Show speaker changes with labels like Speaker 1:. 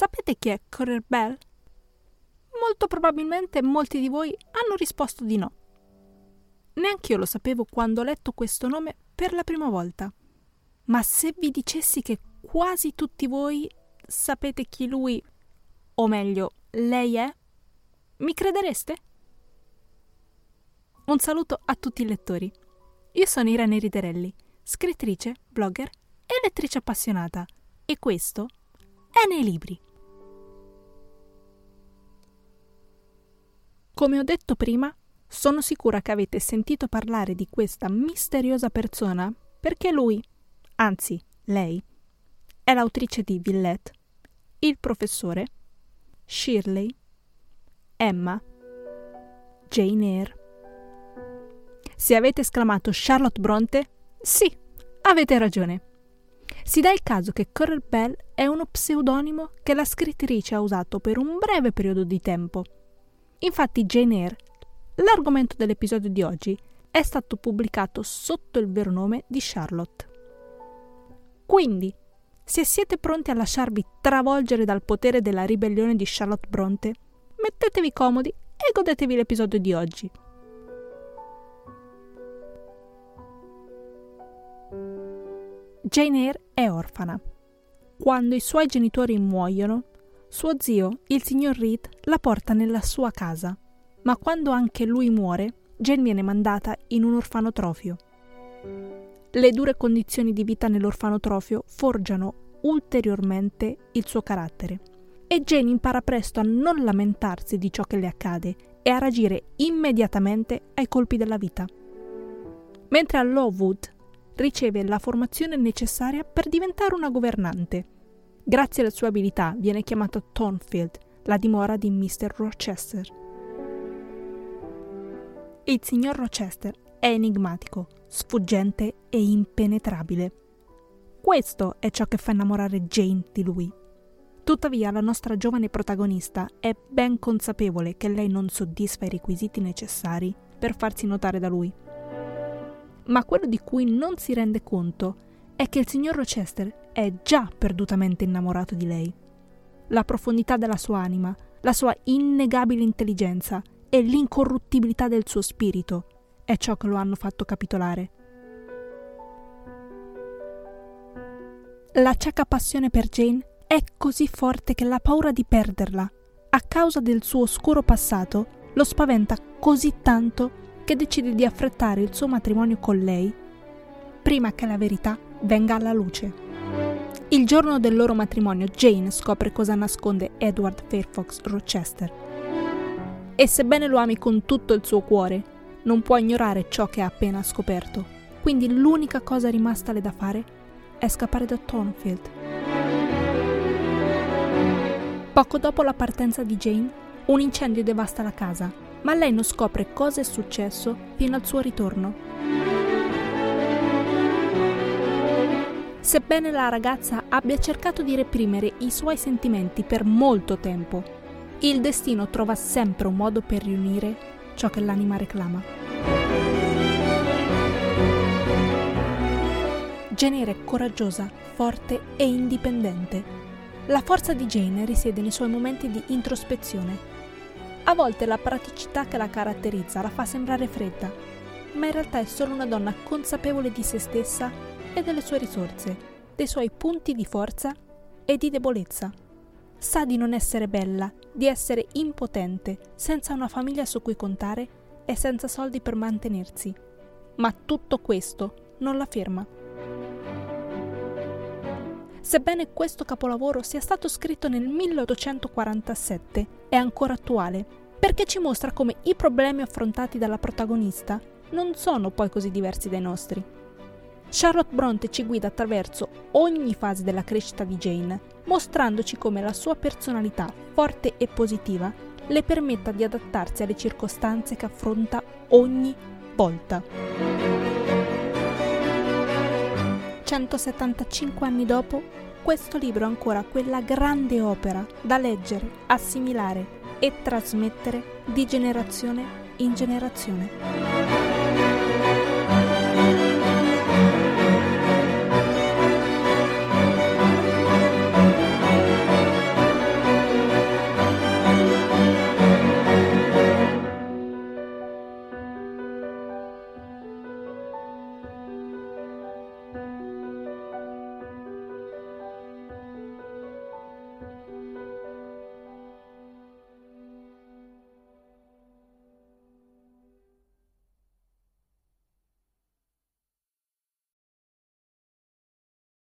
Speaker 1: sapete chi è Corer Bell? Molto probabilmente molti di voi hanno risposto di no. Neanch'io lo sapevo quando ho letto questo nome per la prima volta. Ma se vi dicessi che quasi tutti voi sapete chi lui, o meglio, lei è, mi credereste? Un saluto a tutti i lettori. Io sono Irene Riderelli, scrittrice, blogger e lettrice appassionata, e questo è nei libri. Come ho detto prima, sono sicura che avete sentito parlare di questa misteriosa persona perché lui, anzi lei, è l'autrice di Villette, il professore, Shirley, Emma, Jane Eyre. Se avete esclamato Charlotte Bronte, sì, avete ragione. Si dà il caso che Coral Bell è uno pseudonimo che la scrittrice ha usato per un breve periodo di tempo. Infatti Jane Eyre, l'argomento dell'episodio di oggi, è stato pubblicato sotto il vero nome di Charlotte. Quindi, se siete pronti a lasciarvi travolgere dal potere della ribellione di Charlotte Bronte, mettetevi comodi e godetevi l'episodio di oggi. Jane Eyre è orfana. Quando i suoi genitori muoiono, suo zio, il signor Reed, la porta nella sua casa, ma quando anche lui muore, Jane viene mandata in un orfanotrofio. Le dure condizioni di vita nell'orfanotrofio forgiano ulteriormente il suo carattere e Jane impara presto a non lamentarsi di ciò che le accade e a reagire immediatamente ai colpi della vita. Mentre a Lowood riceve la formazione necessaria per diventare una governante Grazie alle sue abilità viene chiamato Thornfield, la dimora di Mr. Rochester. Il signor Rochester è enigmatico, sfuggente e impenetrabile. Questo è ciò che fa innamorare Jane di lui. Tuttavia la nostra giovane protagonista è ben consapevole che lei non soddisfa i requisiti necessari per farsi notare da lui. Ma quello di cui non si rende conto è che il signor Rochester è già perdutamente innamorato di lei. La profondità della sua anima, la sua innegabile intelligenza e l'incorruttibilità del suo spirito è ciò che lo hanno fatto capitolare. La cieca passione per Jane è così forte che la paura di perderla, a causa del suo oscuro passato, lo spaventa così tanto che decide di affrettare il suo matrimonio con lei prima che la verità venga alla luce. Il giorno del loro matrimonio Jane scopre cosa nasconde Edward Fairfax Rochester. E sebbene lo ami con tutto il suo cuore, non può ignorare ciò che ha appena scoperto. Quindi l'unica cosa rimastale da fare è scappare da Thornfield. Poco dopo la partenza di Jane, un incendio devasta la casa, ma lei non scopre cosa è successo fino al suo ritorno. Sebbene la ragazza abbia cercato di reprimere i suoi sentimenti per molto tempo. Il destino trova sempre un modo per riunire ciò che l'anima reclama. Jane è coraggiosa, forte e indipendente. La forza di Jane risiede nei suoi momenti di introspezione. A volte la praticità che la caratterizza la fa sembrare fredda, ma in realtà è solo una donna consapevole di se stessa e delle sue risorse, dei suoi punti di forza e di debolezza. Sa di non essere bella, di essere impotente, senza una famiglia su cui contare e senza soldi per mantenersi. Ma tutto questo non la ferma. Sebbene questo capolavoro sia stato scritto nel 1847, è ancora attuale, perché ci mostra come i problemi affrontati dalla protagonista non sono poi così diversi dai nostri. Charlotte Bronte ci guida attraverso ogni fase della crescita di Jane, mostrandoci come la sua personalità forte e positiva le permetta di adattarsi alle circostanze che affronta ogni volta. 175 anni dopo, questo libro è ancora quella grande opera da leggere, assimilare e trasmettere di generazione in generazione.